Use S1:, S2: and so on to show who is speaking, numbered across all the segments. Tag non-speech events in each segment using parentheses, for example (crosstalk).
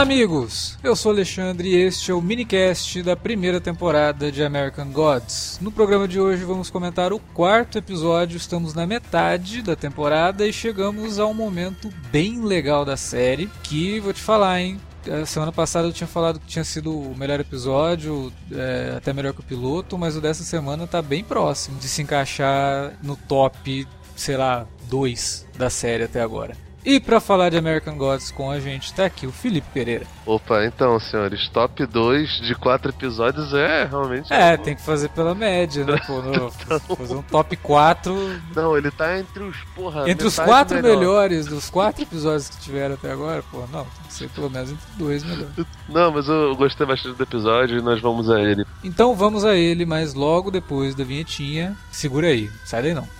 S1: Olá, amigos! Eu sou Alexandre e este é o minicast da primeira temporada de American Gods. No programa de hoje vamos comentar o quarto episódio, estamos na metade da temporada e chegamos a um momento bem legal da série que vou te falar, hein? A semana passada eu tinha falado que tinha sido o melhor episódio, é, até melhor que o piloto, mas o dessa semana tá bem próximo de se encaixar no top, sei lá, 2 da série até agora. E para falar de American Gods com a gente, tá aqui o Felipe Pereira.
S2: Opa, então, senhores, top 2 de 4 episódios é realmente.
S1: É, tem que fazer pela média, né? Pô, no, (laughs) fazer um top 4.
S2: Não, ele tá entre os. Porra,
S1: entre os 4 melhor. melhores dos 4 episódios que tiveram até agora, pô, não, tem que ser pelo menos entre dois melhores.
S2: Não, mas eu gostei bastante do episódio e nós vamos a ele.
S1: Então vamos a ele, mas logo depois da vinhetinha. Segura aí, sai daí não.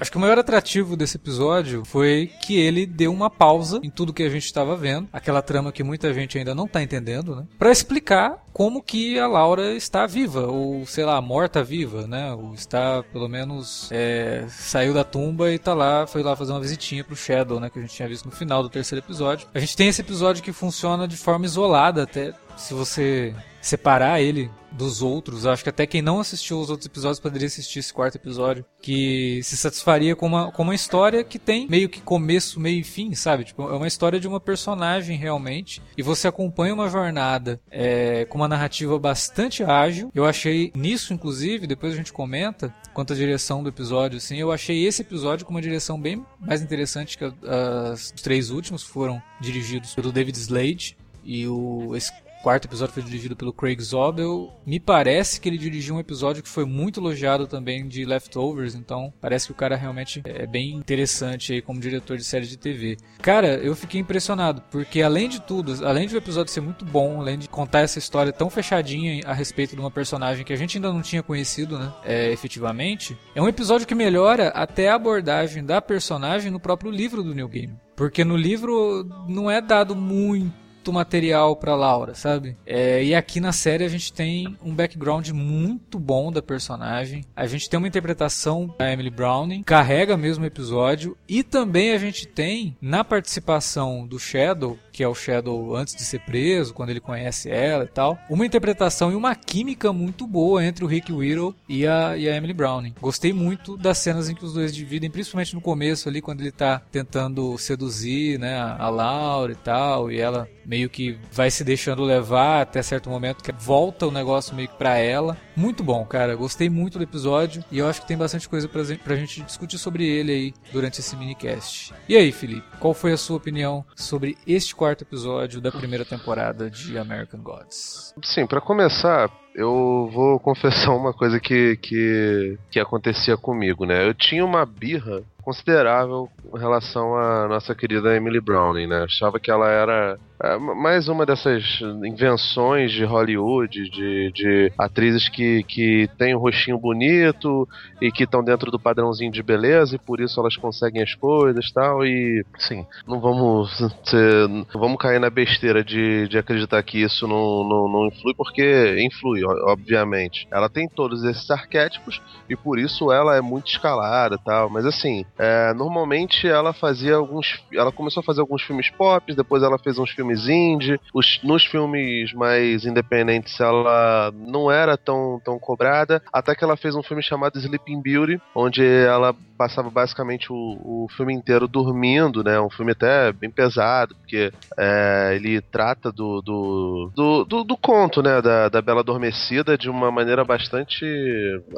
S1: Acho que o maior atrativo desse episódio foi que ele deu uma pausa em tudo que a gente estava vendo, aquela trama que muita gente ainda não está entendendo, né? Para explicar como que a Laura está viva, ou sei lá, morta viva, né? Ou está, pelo menos, é, saiu da tumba e tá lá, foi lá fazer uma visitinha pro Shadow, né? Que a gente tinha visto no final do terceiro episódio. A gente tem esse episódio que funciona de forma isolada, até se você separar ele dos outros. Acho que até quem não assistiu os outros episódios poderia assistir esse quarto episódio, que se satisfaria com uma, com uma história que tem meio que começo, meio e fim, sabe? Tipo, é uma história de uma personagem realmente, e você acompanha uma jornada é, com uma narrativa bastante ágil. Eu achei nisso, inclusive, depois a gente comenta, quanto à direção do episódio, assim, eu achei esse episódio com uma direção bem mais interessante que os três últimos, foram dirigidos pelo David Slade, e o, esse quarto episódio foi dirigido pelo Craig Zobel. Me parece que ele dirigiu um episódio que foi muito elogiado também de Leftovers, então parece que o cara realmente é bem interessante aí como diretor de série de TV. Cara, eu fiquei impressionado, porque além de tudo, além de o episódio ser muito bom, além de contar essa história tão fechadinha a respeito de uma personagem que a gente ainda não tinha conhecido, né, é, efetivamente, é um episódio que melhora até a abordagem da personagem no próprio livro do New Game. Porque no livro não é dado muito muito material para Laura, sabe? É, e aqui na série a gente tem um background muito bom da personagem. A gente tem uma interpretação da Emily Browning, carrega mesmo o episódio. E também a gente tem, na participação do Shadow, que é o Shadow antes de ser preso, quando ele conhece ela e tal, uma interpretação e uma química muito boa entre o Rick Whittle e a, e a Emily Browning. Gostei muito das cenas em que os dois dividem, principalmente no começo ali, quando ele tá tentando seduzir, né, a Laura e tal, e ela meio que vai se deixando levar até certo momento que volta o negócio meio que pra ela. Muito bom, cara. Gostei muito do episódio e eu acho que tem bastante coisa pra, pra gente discutir sobre ele aí durante esse minicast. E aí, Felipe, qual foi a sua opinião sobre este quarto episódio da primeira temporada de American Gods?
S2: Sim, para começar, eu vou (laughs) confessar uma coisa que, que, que acontecia comigo, né? Eu tinha uma birra considerável em relação à nossa querida Emily Browning, né? Achava que ela era é, mais uma dessas invenções de Hollywood, de, de atrizes que, que têm um rostinho bonito e que estão dentro do padrãozinho de beleza e por isso elas conseguem as coisas tal. E, sim, não vamos ser, não vamos cair na besteira de, de acreditar que isso não, não, não influi, porque influi, obviamente. Ela tem todos esses arquétipos e por isso ela é muito escalada tal. Mas, assim, É, normalmente ela fazia alguns. Ela começou a fazer alguns filmes pop, depois ela fez uns filmes indie. Os, nos filmes mais independentes ela não era tão, tão cobrada, até que ela fez um filme chamado Sleeping Beauty, onde ela passava basicamente o, o filme inteiro dormindo, né? Um filme até bem pesado, porque é, ele trata do do, do, do, do, conto, né? Da, da Bela Adormecida de uma maneira bastante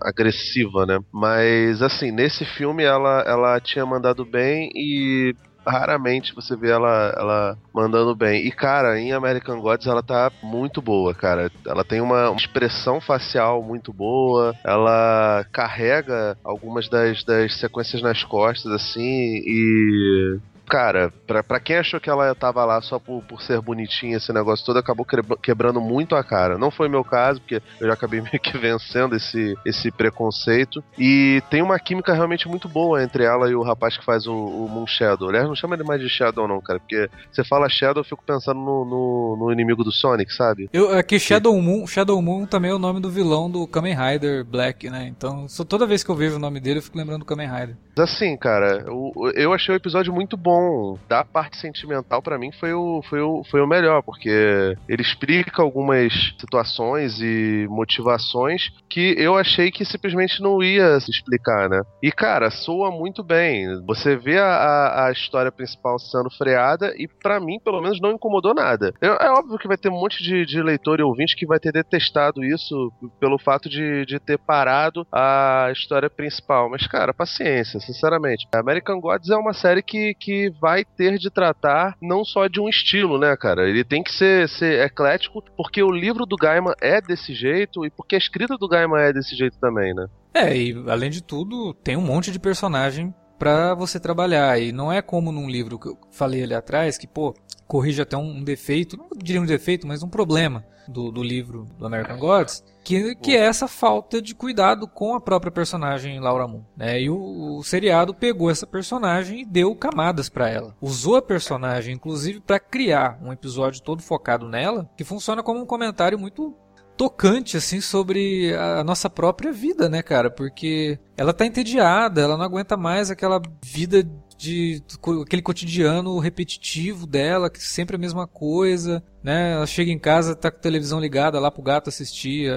S2: agressiva, né? Mas, assim, nesse filme ela, ela tinha mandado bem e raramente você vê ela, ela mandando bem. E, cara, em American Gods ela tá muito boa, cara. Ela tem uma expressão facial muito boa, ela carrega algumas das, das sequências nas costas, assim, e cara, pra, pra quem achou que ela tava lá só por, por ser bonitinha, esse negócio todo, acabou quebrando muito a cara. Não foi meu caso, porque eu já acabei (laughs) meio que vencendo esse, esse preconceito. E tem uma química realmente muito boa entre ela e o rapaz que faz o, o Moon Shadow. Aliás, não chama ele mais de Shadow, não, cara, porque você fala Shadow, eu fico pensando no, no, no inimigo do Sonic, sabe?
S1: Eu, é que Shadow Moon, Shadow Moon também é o nome do vilão do Kamen Rider Black, né? Então, toda vez que eu vejo o nome dele, eu fico lembrando do Kamen Rider.
S2: Assim, cara, eu, eu achei o episódio muito bom da parte sentimental para mim foi o, foi, o, foi o melhor, porque ele explica algumas situações e motivações que eu achei que simplesmente não ia se explicar, né? E cara, soa muito bem. Você vê a, a história principal sendo freada e para mim, pelo menos, não incomodou nada. É, é, óbvio que vai ter um monte de, de leitor e ouvinte que vai ter detestado isso pelo fato de, de ter parado a história principal. Mas, cara, paciência, sinceramente. American Gods é uma série que, que vai ter de tratar não só de um estilo, né, cara? Ele tem que ser, ser eclético, porque o livro do Gaiman é desse jeito e porque a escrita do Gaiman é desse jeito também, né?
S1: É, e além de tudo, tem um monte de personagem para você trabalhar. E não é como num livro que eu falei ali atrás, que, pô, corrige até um defeito, não diria um defeito, mas um problema do, do livro do American Gods, que, que é essa falta de cuidado com a própria personagem Laura Moon. Né? E o, o seriado pegou essa personagem e deu camadas para ela. Usou a personagem, inclusive, para criar um episódio todo focado nela, que funciona como um comentário muito tocante assim sobre a nossa própria vida, né, cara? Porque ela tá entediada, ela não aguenta mais aquela vida de aquele cotidiano repetitivo dela, que sempre é a mesma coisa, né? Ela chega em casa, tá com a televisão ligada lá pro gato assistir.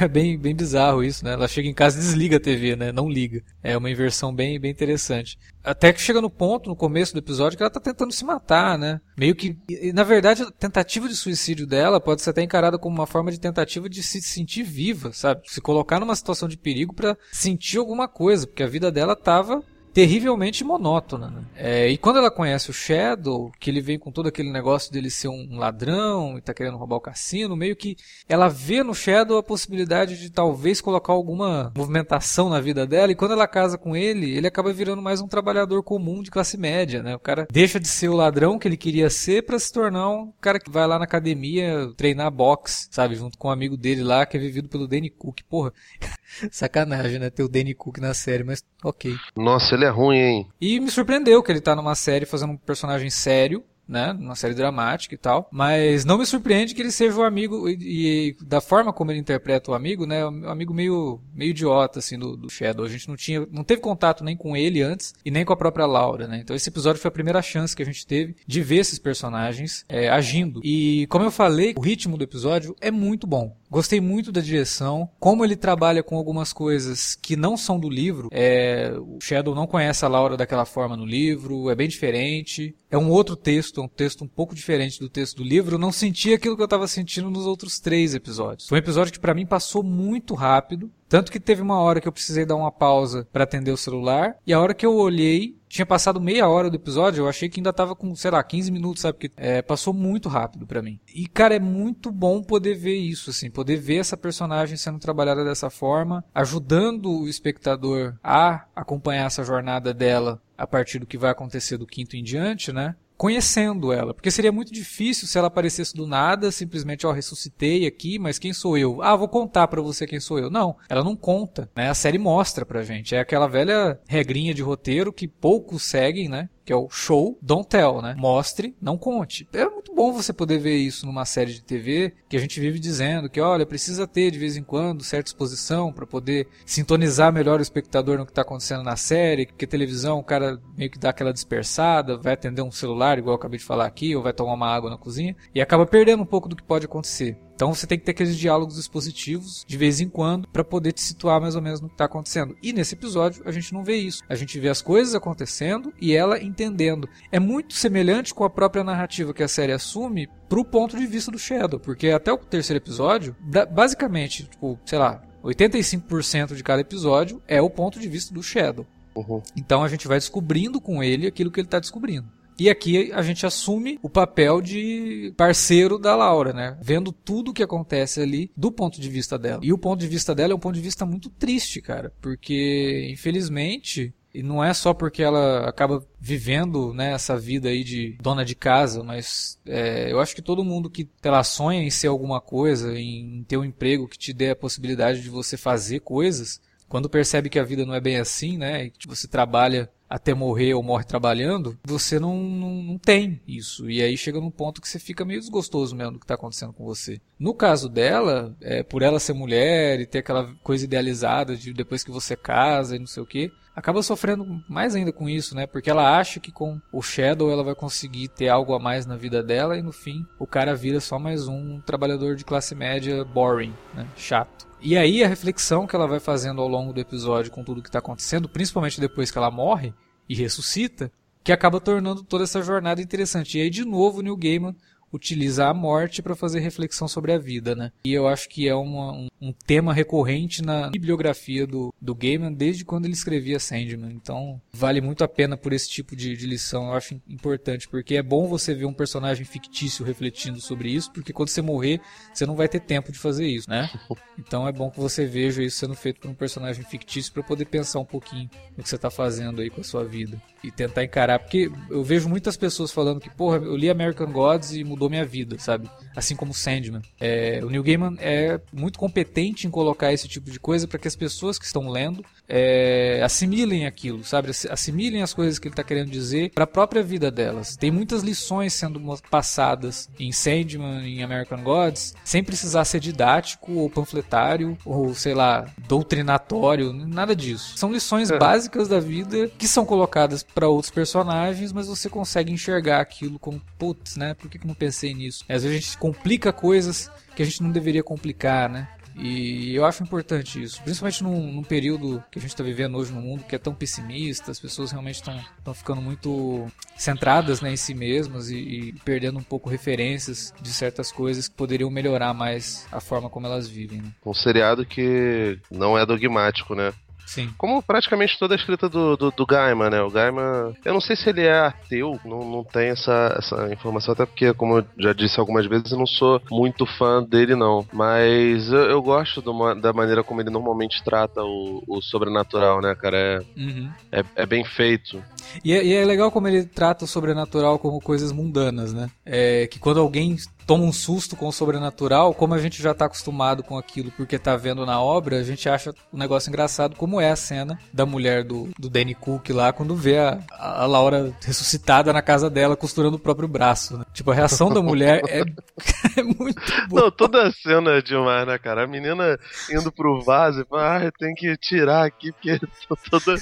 S1: é (laughs) bem, bem bizarro isso, né? Ela chega em casa e desliga a TV, né? Não liga. É uma inversão bem, bem interessante. Até que chega no ponto, no começo do episódio, que ela tá tentando se matar, né? Meio que. Na verdade, a tentativa de suicídio dela pode ser até encarada como uma forma de tentativa de se sentir viva, sabe? Se colocar numa situação de perigo para sentir alguma coisa, porque a vida dela tava terrivelmente monótona. Né? É, e quando ela conhece o Shadow, que ele vem com todo aquele negócio dele ser um ladrão e tá querendo roubar o cassino, meio que ela vê no Shadow a possibilidade de talvez colocar alguma movimentação na vida dela. E quando ela casa com ele, ele acaba virando mais um trabalhador comum de classe média, né? O cara deixa de ser o ladrão que ele queria ser para se tornar um cara que vai lá na academia treinar boxe, sabe? Junto com um amigo dele lá, que é vivido pelo Danny Cook. Porra, (laughs) sacanagem, né? Ter o Danny Cook na série, mas ok.
S2: Nossa, ele é ruim, hein?
S1: E me surpreendeu que ele tá numa série fazendo um personagem sério, né? Uma série dramática e tal. Mas não me surpreende que ele seja o amigo e, e da forma como ele interpreta o amigo, né? Um amigo meio, meio idiota, assim, do, do, Shadow. A gente não tinha, não teve contato nem com ele antes e nem com a própria Laura, né? Então esse episódio foi a primeira chance que a gente teve de ver esses personagens é, agindo. E como eu falei, o ritmo do episódio é muito bom. Gostei muito da direção, como ele trabalha com algumas coisas que não são do livro. É, o Shadow não conhece a Laura daquela forma no livro, é bem diferente. É um outro texto, é um texto um pouco diferente do texto do livro. Eu não senti aquilo que eu estava sentindo nos outros três episódios. Foi um episódio que para mim passou muito rápido. Tanto que teve uma hora que eu precisei dar uma pausa para atender o celular. E a hora que eu olhei, tinha passado meia hora do episódio, eu achei que ainda tava com, sei lá, 15 minutos, sabe? Porque é, passou muito rápido para mim. E, cara, é muito bom poder ver isso, assim, poder ver essa personagem sendo trabalhada dessa forma, ajudando o espectador a acompanhar essa jornada dela a partir do que vai acontecer do quinto em diante, né? Conhecendo ela, porque seria muito difícil se ela aparecesse do nada, simplesmente ó, ressuscitei aqui, mas quem sou eu? Ah, vou contar para você quem sou eu. Não, ela não conta, né? A série mostra pra gente, é aquela velha regrinha de roteiro que poucos seguem, né? Que é o show, don't tell, né? Mostre, não conte. É muito bom você poder ver isso numa série de TV que a gente vive dizendo que, olha, precisa ter de vez em quando certa exposição para poder sintonizar melhor o espectador no que está acontecendo na série, porque televisão o cara meio que dá aquela dispersada, vai atender um celular, igual eu acabei de falar aqui, ou vai tomar uma água na cozinha, e acaba perdendo um pouco do que pode acontecer. Então você tem que ter aqueles diálogos expositivos de vez em quando para poder te situar mais ou menos no que está acontecendo. E nesse episódio a gente não vê isso. A gente vê as coisas acontecendo e ela entendendo. É muito semelhante com a própria narrativa que a série assume pro ponto de vista do Shadow, porque até o terceiro episódio, basicamente, tipo, sei lá, 85% de cada episódio é o ponto de vista do Shadow. Uhum. Então a gente vai descobrindo com ele aquilo que ele está descobrindo. E aqui a gente assume o papel de parceiro da Laura, né? Vendo tudo o que acontece ali do ponto de vista dela. E o ponto de vista dela é um ponto de vista muito triste, cara. Porque, infelizmente, e não é só porque ela acaba vivendo né, essa vida aí de dona de casa, mas é, eu acho que todo mundo que ela sonha em ser alguma coisa, em ter um emprego que te dê a possibilidade de você fazer coisas, quando percebe que a vida não é bem assim, né, e que você trabalha até morrer ou morre trabalhando, você não, não, não, tem isso. E aí chega num ponto que você fica meio desgostoso mesmo do que está acontecendo com você. No caso dela, é, por ela ser mulher e ter aquela coisa idealizada de depois que você casa e não sei o que, acaba sofrendo mais ainda com isso, né? Porque ela acha que com o Shadow ela vai conseguir ter algo a mais na vida dela e no fim o cara vira só mais um trabalhador de classe média boring, né? Chato. E aí a reflexão que ela vai fazendo ao longo do episódio com tudo que está acontecendo, principalmente depois que ela morre e ressuscita, que acaba tornando toda essa jornada interessante. E aí de novo o Neil Gaiman utiliza a morte para fazer reflexão sobre a vida, né? E eu acho que é uma, um, um, tema recorrente na bibliografia do, do Gaiman desde quando ele escrevia Sandman. Então, vale muito a pena por esse tipo de, de lição. Eu acho importante, porque é bom você ver um personagem fictício refletindo sobre isso, porque quando você morrer, você não vai ter tempo de fazer isso, né? (laughs) Então é bom que você veja isso sendo feito por um personagem fictício para poder pensar um pouquinho no que você está fazendo aí com a sua vida e tentar encarar, porque eu vejo muitas pessoas falando que, porra, eu li American Gods e mudou minha vida, sabe? Assim como Sandman. É, o Neil Gaiman é muito competente em colocar esse tipo de coisa para que as pessoas que estão lendo é, assimilem aquilo, sabe? Assimilem as coisas que ele está querendo dizer para a própria vida delas. Tem muitas lições sendo passadas em Sandman, em American Gods, sem precisar ser didático ou panfletário ou, sei lá, doutrinatório, nada disso. São lições é. básicas da vida que são colocadas para outros personagens, mas você consegue enxergar aquilo como, putz, né? Por que, que não pensei nisso? Às vezes a gente complica coisas que a gente não deveria complicar, né? E eu acho importante isso, principalmente num, num período que a gente está vivendo hoje no mundo que é tão pessimista, as pessoas realmente estão ficando muito centradas né, em si mesmas e, e, perdendo um pouco referências de certas coisas que poderiam melhorar mais a forma como elas vivem. Né?
S2: Um seriado que não é dogmático, né?
S1: Sim.
S2: Como praticamente toda a escrita do, do, do Gaiman, né? O Gaiman, eu não sei se ele é ateu, não, não tem essa, essa informação, até porque, como eu já disse algumas vezes, eu não sou muito fã dele, não. Mas eu, eu gosto do, da maneira como ele normalmente trata o, o sobrenatural, né, cara? É, uhum. é, é, bem feito.
S1: E é, e é legal como ele trata o sobrenatural como coisas mundanas, né? É, que quando alguém toma um susto com o sobrenatural, como a gente já está acostumado com aquilo porque tá vendo na obra, a gente acha um negócio engraçado, como é a cena da mulher do, do Danny Cook lá, quando vê a, a Laura ressuscitada na casa dela, costurando o próprio braço. Né? Tipo, a reação da mulher é, (laughs) é muito boa.
S2: Não, toda a cena é demais, né, cara? A menina indo pro vaso e fala, ah, tem que tirar aqui porque tô toda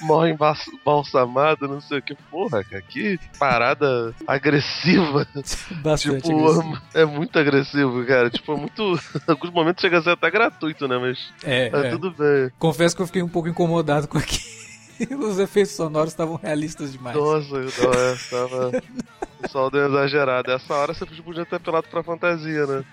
S2: morre embalsamada, não sei o que. Porra, cara, que parada agressiva.
S1: Bastante tipo, agressiva
S2: é muito agressivo, cara. Tipo, é muito. (laughs) Alguns momentos chega a ser até gratuito, né? Mas.
S1: É,
S2: é. tudo bem.
S1: Confesso que eu fiquei um pouco incomodado com aquilo. (laughs) Os efeitos sonoros estavam realistas demais.
S2: Nossa, não, tava. (laughs) O pessoal deu exagerado. Essa hora você podia ter apelado pra fantasia, né?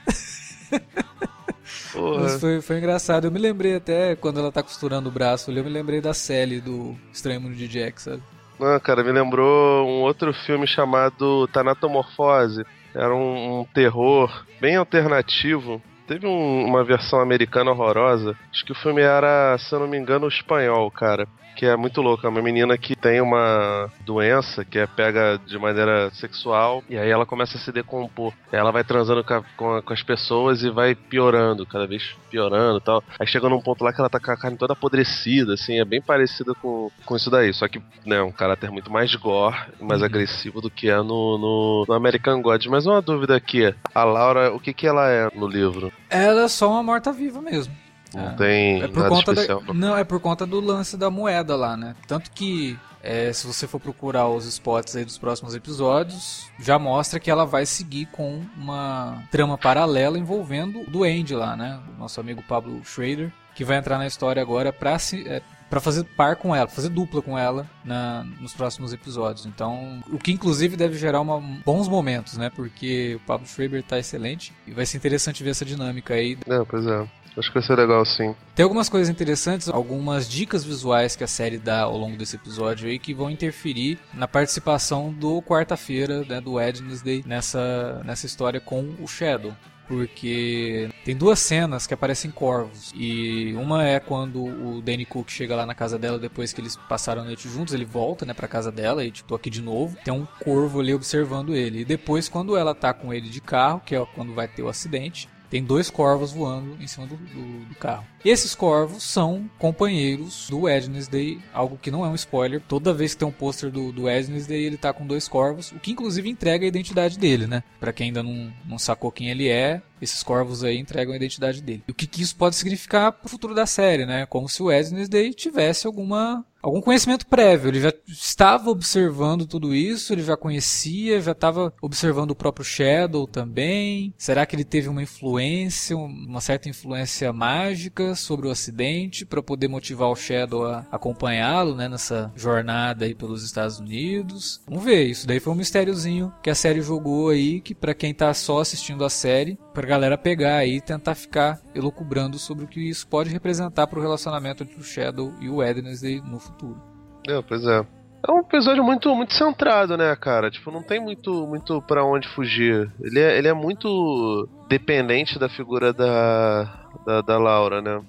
S1: Porra. Mas foi, foi engraçado. Eu me lembrei até quando ela tá costurando o braço ali, eu me lembrei da Sally do Estranho Mundo de Jack, sabe?
S2: Não, cara, me lembrou um outro filme chamado Tanatomorfose. Era um, um terror bem alternativo teve um, uma versão americana horrorosa. Acho que o filme era, se eu não me engano, espanhol, cara que é muito louca. É uma menina que tem uma doença que é pega de maneira sexual e aí ela começa a se decompor. Ela vai transando com, a, com, a, com as pessoas e vai piorando, cada vez piorando e tal. Aí chega num ponto lá que ela tá com a carne toda apodrecida, assim, é bem parecida com, com isso daí. Só que, né, um caráter muito mais gore, mais uhum. agressivo do que é no, no, no American God. Mas uma dúvida aqui, a Laura, o que que ela é no livro?
S1: Ela é só uma morta-viva mesmo.
S2: Não é. tem
S1: é por conta especial. Da, não, é por conta do lance da moeda lá, né? Tanto que é, se você for procurar os spots aí dos próximos episódios, já mostra que ela vai seguir com uma trama paralela envolvendo o Duende lá, né? O nosso amigo Pablo Schrader, que vai entrar na história agora pra, é, para fazer par com ela, fazer dupla com ela na, nos próximos episódios. Então, o que inclusive deve gerar uma, bons momentos, né? Porque o Pablo Schreiber tá excelente e vai ser interessante ver essa dinâmica aí.
S2: É, pois é. Acho que vai ser legal sim.
S1: Tem algumas coisas interessantes, algumas dicas visuais que a série dá ao longo desse episódio aí que vão interferir na participação do quarta-feira, né, do Wednesday, nessa, nessa história com o Shadow porque tem duas cenas que aparecem corvos. E uma é quando o Danny Cook chega lá na casa dela depois que eles passaram a noite juntos, ele volta, né, pra casa dela e tipo, tô aqui de novo. Tem um corvo ali observando ele. E depois quando ela tá com ele de carro, que é quando vai ter o acidente, tem dois corvos voando em cima do, do, do carro. Esses corvos são companheiros do Wednesday, algo que não é um spoiler. Toda vez que tem um pôster do, do Wednesday, ele tá com dois corvos, o que inclusive entrega a identidade dele, né? Pra quem ainda não, não sacou quem ele é, esses corvos aí entregam a identidade dele. E o que, que isso pode significar pro futuro da série, né? Como se o Wednesday tivesse alguma algum conhecimento prévio. Ele já estava observando tudo isso, ele já conhecia, já estava observando o próprio Shadow também. Será que ele teve uma influência, uma certa influência mágica sobre o acidente para poder motivar o Shadow a acompanhá-lo, né, nessa jornada aí pelos Estados Unidos? Vamos ver, isso daí foi um mistériozinho que a série jogou aí, que para quem tá só assistindo a série, pra galera pegar aí e tentar ficar elucubrando sobre o que isso pode representar pro relacionamento entre o Shadow e o Wednesday no futuro.
S2: É, pois é. É um episódio muito, muito centrado, né, cara? Tipo, não tem muito, muito para onde fugir. Ele é, ele é muito dependente da figura da, da, da Laura, né?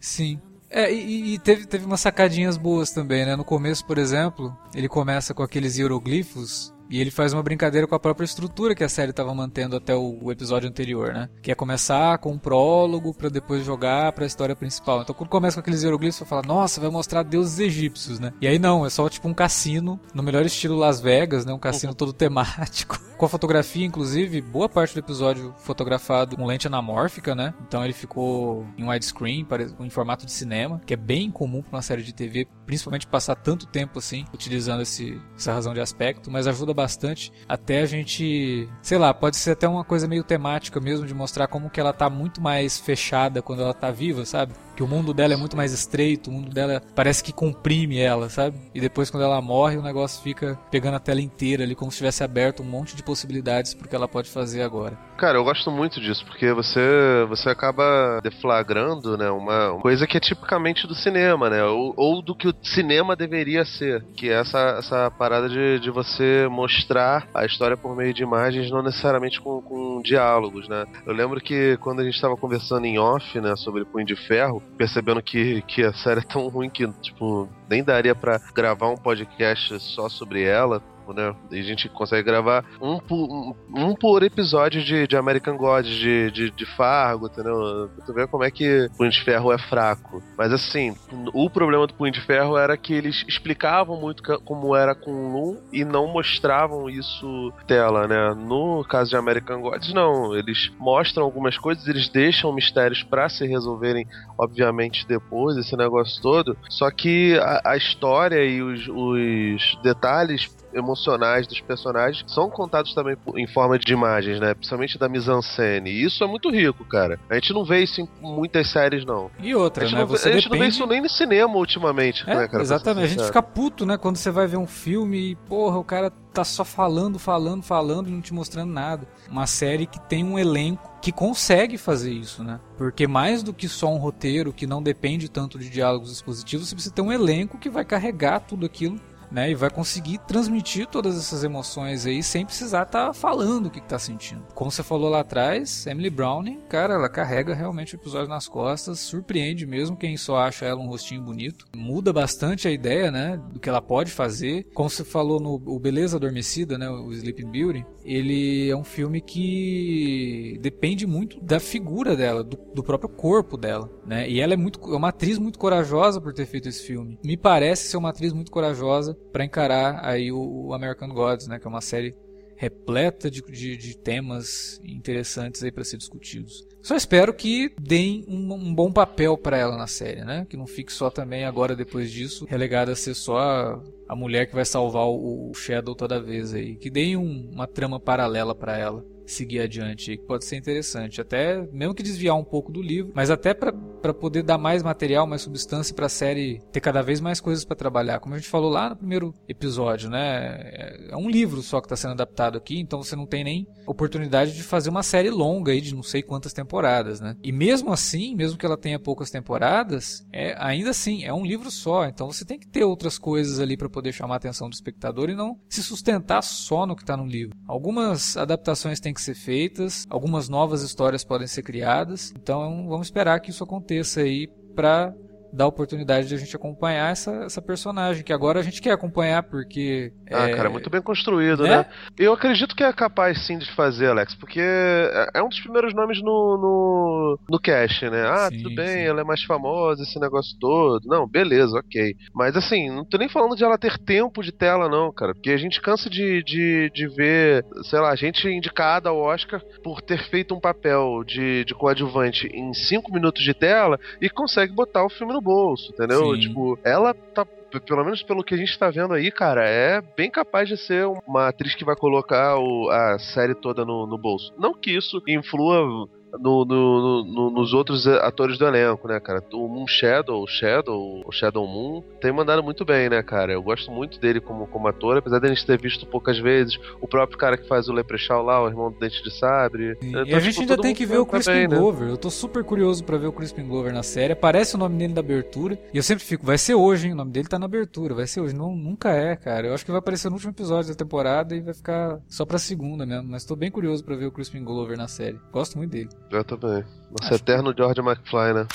S1: Sim. É, e, e, teve, teve umas sacadinhas boas também, né? No começo, por exemplo, ele começa com aqueles hieroglifos e ele faz uma brincadeira com a própria estrutura que a série estava mantendo até o, episódio anterior, né? Que é começar com um prólogo para depois jogar para a história principal. Então quando começa com aqueles hieroglifos, você fala, nossa, vai mostrar deuses egípcios, né? E aí não, é só tipo um cassino, no melhor estilo Las Vegas, né? Um cassino todo temático. (laughs) Com a fotografia, inclusive, boa parte do episódio fotografado com lente anamórfica, né? Então ele ficou em widescreen, em formato de cinema, que é bem comum para uma série de TV, principalmente passar tanto tempo assim, utilizando esse, essa razão de aspecto, mas ajuda bastante até a gente, sei lá, pode ser até uma coisa meio temática mesmo de mostrar como que ela tá muito mais fechada quando ela tá viva, sabe? Que o mundo dela é muito mais estreito, o mundo dela parece que comprime ela, sabe? E depois quando ela morre, o negócio fica pegando a tela inteira ali como se tivesse aberto um monte de possibilidades pro que ela pode fazer agora.
S2: Cara, eu gosto muito disso, porque você você acaba deflagrando, né, uma coisa que é tipicamente do cinema, né? Ou, ou do que o cinema deveria ser, que é essa, essa parada de, de você mostrar a história por meio de imagens, não necessariamente com, com diálogos, né? Eu lembro que quando a gente estava conversando em off, né, sobre Punho de Ferro, percebendo que, que a série é tão ruim que, tipo, nem daria para gravar um podcast só sobre ela, né? E a gente consegue gravar um por, um, por episódio de, de American Gods, de, de, de Fargo, entendeu? Tu vê como é que Punho de Ferro é fraco. Mas assim, o problema do Punho de Ferro era que eles explicavam muito como era com o Loom e não mostravam isso tela, né? No caso de American Gods, não. Eles mostram algumas coisas, eles deixam mistérios para se resolverem, obviamente, depois, esse negócio todo. Só que a, a história e os, os detalhes emocionais dos personagens são contados também em forma de imagens, né? Principalmente da mise-en-scène. E isso é muito rico, cara. A gente não vê isso em muitas séries, não.
S1: E outra,
S2: a
S1: né? Não,
S2: você a gente depende... não vê isso nem no cinema ultimamente,
S1: é,
S2: né, cara?
S1: Exatamente. A gente fica puto, né? Quando você vai ver um filme e, porra, o cara tá só falando, falando, falando e não te mostrando nada. Uma série que tem um elenco que consegue fazer isso, né? Porque mais do que só um roteiro que não depende tanto de diálogos expositivos, você precisa ter um elenco que vai carregar tudo aquilo né? E vai conseguir transmitir todas essas emoções aí sem precisar estar tá falando o que, está sentindo. Como você falou lá atrás, Emily Browning, cara, ela carrega realmente o episódio nas costas, surpreende mesmo quem só acha ela um rostinho bonito. Muda bastante a ideia, né, do que ela pode fazer. Como você falou no o Beleza Adormecida, né, o Sleeping Beauty, ele é um filme que depende muito da figura dela, do, do próprio corpo dela, né? E ela é muito é uma atriz muito corajosa por ter feito esse filme. Me parece ser uma atriz muito corajosa para encarar aí o, American Gods, né, que é uma série repleta de, de, de temas interessantes aí para ser discutidos. Só espero que deem um, um bom papel para ela na série, né? Que não fique só também agora depois disso relegada a ser só a, a mulher que vai salvar o, o Shadow toda vez aí. Que deem um, uma trama paralela para ela seguir adiante, que pode ser interessante, até mesmo que desviar um pouco do livro, mas até para poder dar mais material, mais substância para a série ter cada vez mais coisas para trabalhar. Como a gente falou lá no primeiro episódio, né? É um livro só que está sendo adaptado aqui, então você não tem nem oportunidade de fazer uma série longa aí de não sei quantas temporadas, né? E mesmo assim, mesmo que ela tenha poucas temporadas, é ainda assim é um livro só, então você tem que ter outras coisas ali para poder chamar a atenção do espectador e não se sustentar só no que está no livro. Algumas adaptações têm que ser feitas, algumas novas histórias podem ser criadas. Então vamos esperar que isso aconteça aí para dar a oportunidade de a gente acompanhar essa, essa personagem, que agora a gente quer acompanhar, porque.
S2: Ah, é... cara, muito bem construído, né? né? Eu acredito que é capaz sim de fazer, Alex, porque é, é um dos primeiros nomes no, no, no cast, né? Ah, sim, tudo bem, sim. ela é mais famosa, esse negócio todo. Não, beleza, ok. Mas assim, não tô nem falando de ela ter tempo de tela, não, cara, porque a gente cansa de, de, de ver, sei lá, a gente indicada ao Oscar por ter feito um papel de, de coadjuvante em 5 minutos de tela e consegue botar o filme no bolso, entendeu? Sim. Tipo, ela tá pelo menos pelo que a gente tá vendo aí, cara, é bem capaz de ser uma atriz que vai colocar o, a série toda no, no bolso. Não que isso influa no, no, no, nos outros atores do elenco, né, cara? O Moon Shadow, o Shadow, o Shadow Moon, tem mandado muito bem, né, cara? Eu gosto muito dele como, como ator, apesar de a gente ter visto poucas vezes. O próprio cara que faz o Leprechaun lá, o irmão do Dente de Sabre.
S1: Então, e a gente tipo, ainda tem que ver o Crispin bem, né? Glover. Né? Eu tô super curioso para ver o Crispin Glover na série. Aparece o nome dele na abertura. E eu sempre fico, vai ser hoje, hein? O nome dele tá na abertura, vai ser hoje. Não, nunca é, cara. Eu acho que vai aparecer no último episódio da temporada e vai ficar só pra segunda mesmo. Mas tô bem curioso para ver o Crispin Glover na série. Gosto muito dele.
S2: Eu também. Nosso Acho eterno que... George McFly, né?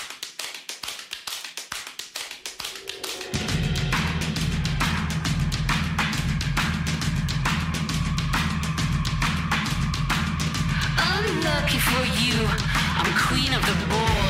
S2: Unlucky for you, I'm queen of the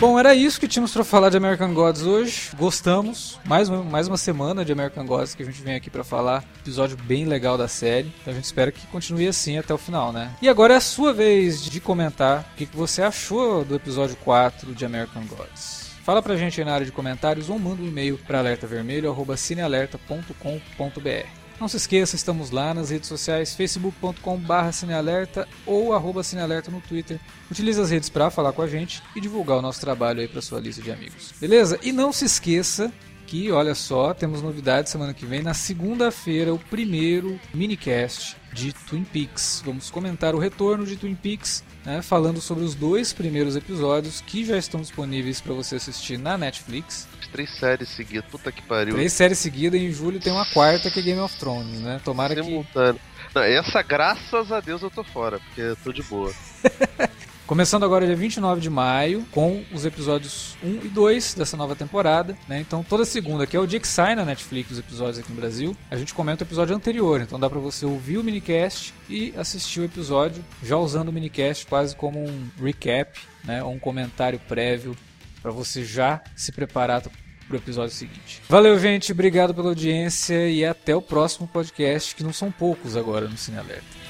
S1: Bom, era isso que tínhamos para falar de American Gods hoje. Gostamos. Mais uma, mais uma semana de American Gods que a gente vem aqui para falar. Episódio bem legal da série. Então a gente espera que continue assim até o final, né? E agora é a sua vez de comentar o que, você achou do episódio 4 de American Gods. Fala pra gente aí na área de comentários ou manda um e-mail para alertavermelho.cinealerta.com.br. Não se esqueça, estamos lá nas redes sociais facebook.com.br cinealerta ou arroba cinealerta no Twitter. Utilize as redes para falar com a gente e divulgar o nosso trabalho aí para sua lista de amigos. Beleza? E não se esqueça que, olha só, temos novidades semana que vem. Na segunda-feira, o primeiro minicast de Twin Peaks. Vamos comentar o retorno de Twin Peaks, né, falando sobre os dois primeiros episódios que já estão disponíveis para você assistir na Netflix
S2: três séries seguidas. Puta que pariu.
S1: Três séries seguidas e em julho tem uma quarta que é Game of Thrones, né? Tomara Simultâneo.
S2: que. Não, essa, graças a Deus, eu tô fora, porque eu tô de boa. (laughs)
S1: Começando agora dia 29 de maio, com os episódios 1 e 2 dessa nova temporada. Né? Então, toda segunda, que é o dia que sai na Netflix os episódios aqui no Brasil, a gente comenta o episódio anterior. Então, dá pra você ouvir o minicast e assistir o episódio, já usando o minicast quase como um recap, né? ou um comentário prévio para você já se preparar pro episódio seguinte. Valeu, gente, obrigado pela audiência e até o próximo podcast, que não são poucos agora no Cine Alerta.